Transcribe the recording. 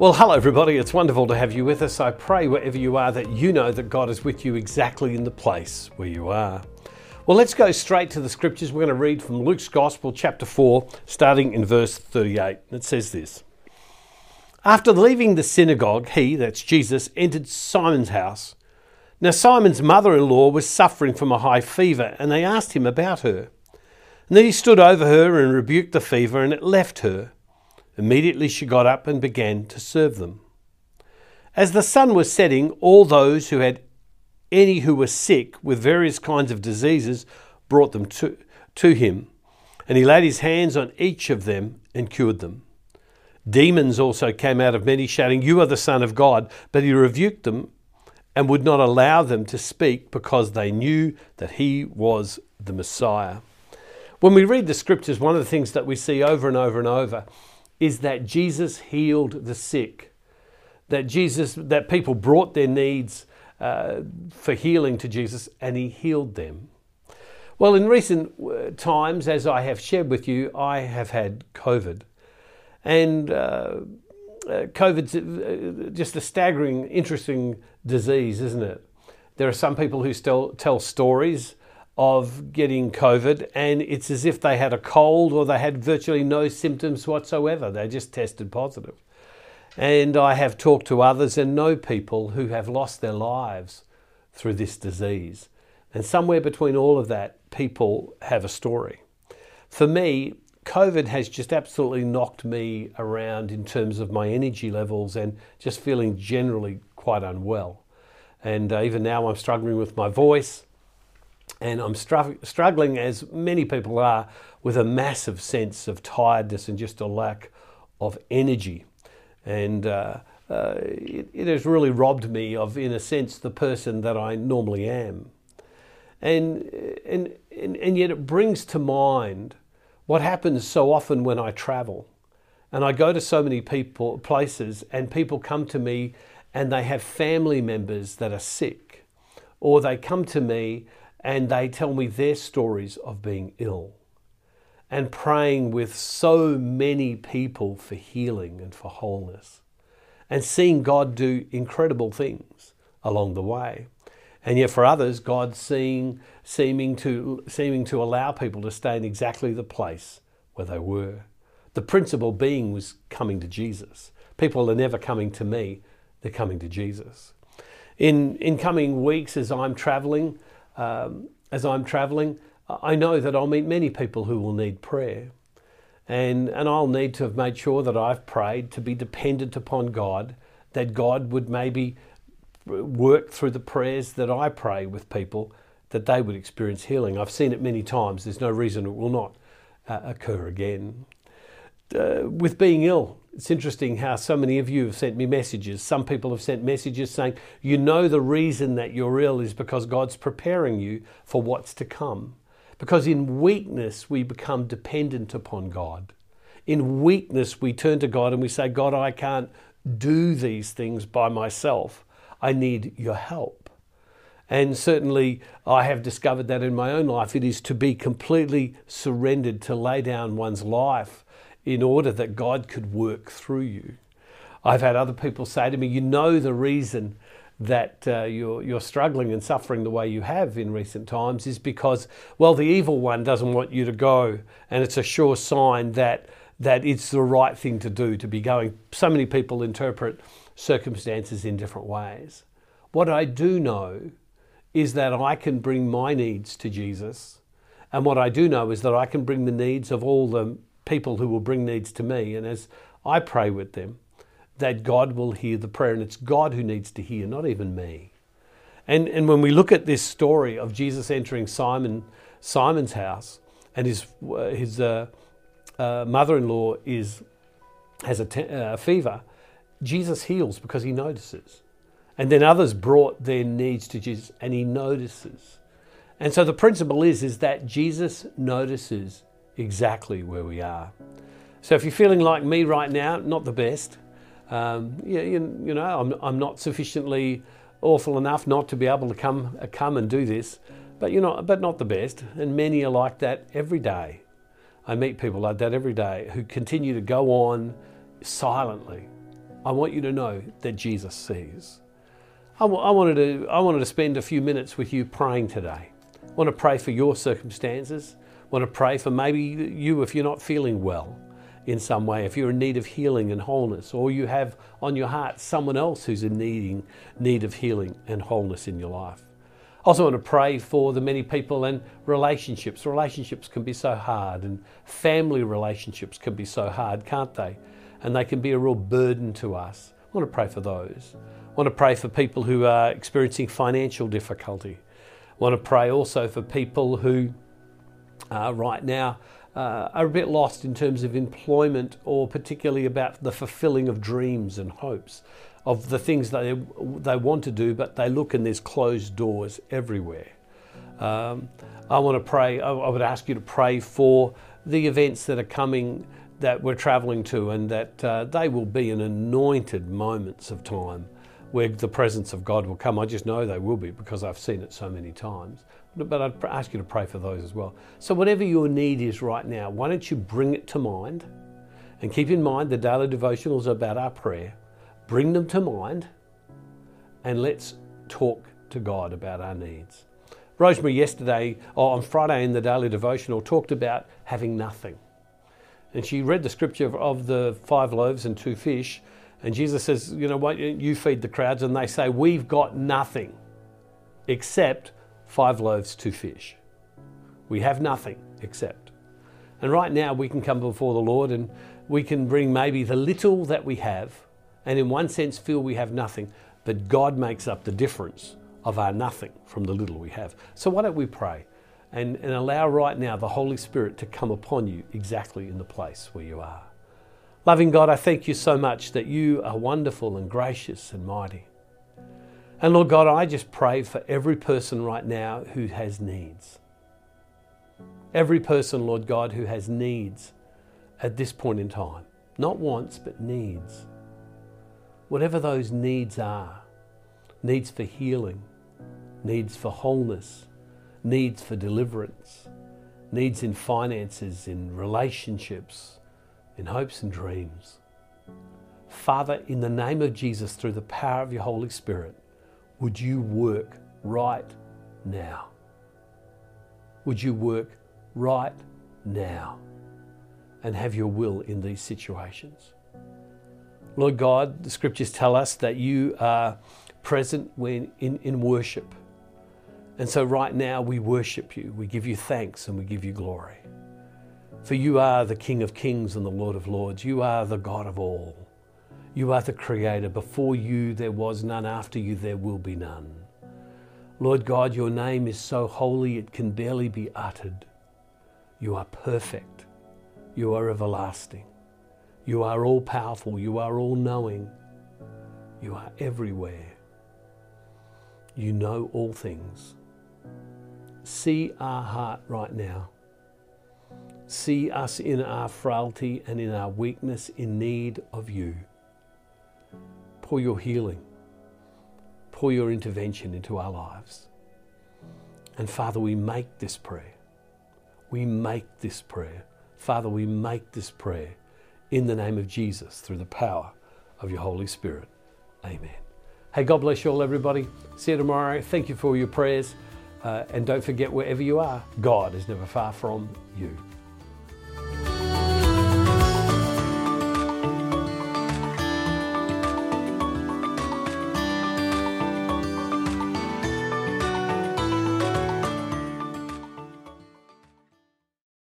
Well, hello, everybody. It's wonderful to have you with us. I pray wherever you are that you know that God is with you exactly in the place where you are. Well, let's go straight to the scriptures. We're going to read from Luke's Gospel, chapter 4, starting in verse 38. It says this After leaving the synagogue, he, that's Jesus, entered Simon's house. Now, Simon's mother in law was suffering from a high fever, and they asked him about her. And then he stood over her and rebuked the fever, and it left her. Immediately she got up and began to serve them. As the sun was setting, all those who had any who were sick with various kinds of diseases brought them to, to him, and he laid his hands on each of them and cured them. Demons also came out of many, shouting, You are the Son of God. But he rebuked them and would not allow them to speak because they knew that he was the Messiah. When we read the scriptures, one of the things that we see over and over and over is that Jesus healed the sick, that Jesus, that people brought their needs uh, for healing to Jesus, and He healed them. Well, in recent uh, times, as I have shared with you, I have had COVID, and uh, uh COVID's uh, just a staggering, interesting disease, isn't it? There are some people who still tell stories of getting COVID, and it's as if they had a cold or they had virtually no symptoms whatsoever. They just tested positive. And I have talked to others and know people who have lost their lives through this disease. And somewhere between all of that, people have a story. For me, COVID has just absolutely knocked me around in terms of my energy levels and just feeling generally quite unwell. And uh, even now, I'm struggling with my voice. And I'm str- struggling, as many people are, with a massive sense of tiredness and just a lack of energy. And uh, uh, it, it, has really robbed me of, in a sense, the person that I normally am. And, and, and, and yet it brings to mind what happens so often when I travel. And I go to so many people, places, and people come to me and they have family members that are sick, or they come to me and they tell me their stories of being ill and praying with so many people for healing and for wholeness and seeing God do incredible things along the way. And yet for others, God seeing, seeming, to, seeming to allow people to stay in exactly the place where they were. The principle being was coming to Jesus. People are never coming to me, they're coming to Jesus. In, in coming weeks, as I'm traveling, um, as I'm traveling, I know that I'll meet many people who will need prayer. And, and I'll need to have made sure that I've prayed to be dependent upon God, that God would maybe work through the prayers that I pray with people, that they would experience healing. I've seen it many times. There's no reason it will not uh, occur again. Uh, with being ill, it's interesting how so many of you have sent me messages. Some people have sent messages saying, You know, the reason that you're ill is because God's preparing you for what's to come. Because in weakness, we become dependent upon God. In weakness, we turn to God and we say, God, I can't do these things by myself. I need your help. And certainly, I have discovered that in my own life. It is to be completely surrendered, to lay down one's life in order that God could work through you. I've had other people say to me, You know, the reason that uh, you're, you're struggling and suffering the way you have in recent times is because, well, the evil one doesn't want you to go. And it's a sure sign that, that it's the right thing to do to be going. So many people interpret circumstances in different ways. What I do know is that I can bring my needs to Jesus. And what I do know is that I can bring the needs of all the people who will bring needs to me. And as I pray with them, that God will hear the prayer. And it's God who needs to hear, not even me. And, and when we look at this story of Jesus entering Simon, Simon's house, and his, uh, his uh, uh, mother in law is, has a te- uh, fever, Jesus heals because he notices. And then others brought their needs to Jesus, and he notices. And so the principle is, is that Jesus notices exactly where we are. So if you're feeling like me right now, not the best, um, you, you, you, know, I'm, I'm not sufficiently awful enough not to be able to come, uh, come and do this, but, you know, but not the best. And many are like that every day. I meet people like that every day who continue to go on silently I want you to know that Jesus sees. I, w- I, wanted to, I wanted to spend a few minutes with you praying today. I want to pray for your circumstances. Want to pray for maybe you if you're not feeling well in some way, if you're in need of healing and wholeness, or you have on your heart someone else who's in needing, need of healing and wholeness in your life. I also want to pray for the many people and relationships. Relationships can be so hard, and family relationships can be so hard, can't they? And they can be a real burden to us. I want to pray for those. I want to pray for people who are experiencing financial difficulty. I want to pray also for people who, uh, right now, uh, are a bit lost in terms of employment or particularly about the fulfilling of dreams and hopes of the things they, they want to do, but they look and there's closed doors everywhere. Um, I want to pray, I would ask you to pray for the events that are coming that we're travelling to and that uh, they will be in anointed moments of time where the presence of God will come. I just know they will be because I've seen it so many times. But I'd ask you to pray for those as well. So, whatever your need is right now, why don't you bring it to mind? And keep in mind the daily devotionals are about our prayer. Bring them to mind and let's talk to God about our needs. Rosemary, yesterday, or on Friday in the daily devotional, talked about having nothing. And she read the scripture of the five loaves and two fish. And Jesus says, You know? You feed the crowds. And they say, We've got nothing except five loaves, two fish. We have nothing except. And right now we can come before the Lord and we can bring maybe the little that we have, and in one sense feel we have nothing, but God makes up the difference of our nothing from the little we have. So why don't we pray and, and allow right now the Holy Spirit to come upon you exactly in the place where you are. Loving God, I thank you so much that you are wonderful and gracious and mighty. And Lord God, I just pray for every person right now who has needs. Every person, Lord God, who has needs at this point in time. Not wants, but needs. Whatever those needs are needs for healing, needs for wholeness, needs for deliverance, needs in finances, in relationships, in hopes and dreams. Father, in the name of Jesus, through the power of your Holy Spirit, would you work right now? Would you work right now and have your will in these situations? Lord God, the scriptures tell us that you are present when in, in worship. And so right now we worship you, we give you thanks and we give you glory. For you are the King of kings and the Lord of lords. You are the God of all. You are the Creator. Before you there was none, after you there will be none. Lord God, your name is so holy it can barely be uttered. You are perfect. You are everlasting. You are all powerful. You are all knowing. You are everywhere. You know all things. See our heart right now. See us in our frailty and in our weakness in need of you pour your healing, pour your intervention into our lives. And Father, we make this prayer. We make this prayer. Father, we make this prayer in the name of Jesus through the power of your Holy Spirit. Amen. Hey, God bless you all, everybody. See you tomorrow. Thank you for your prayers. Uh, and don't forget, wherever you are, God is never far from you.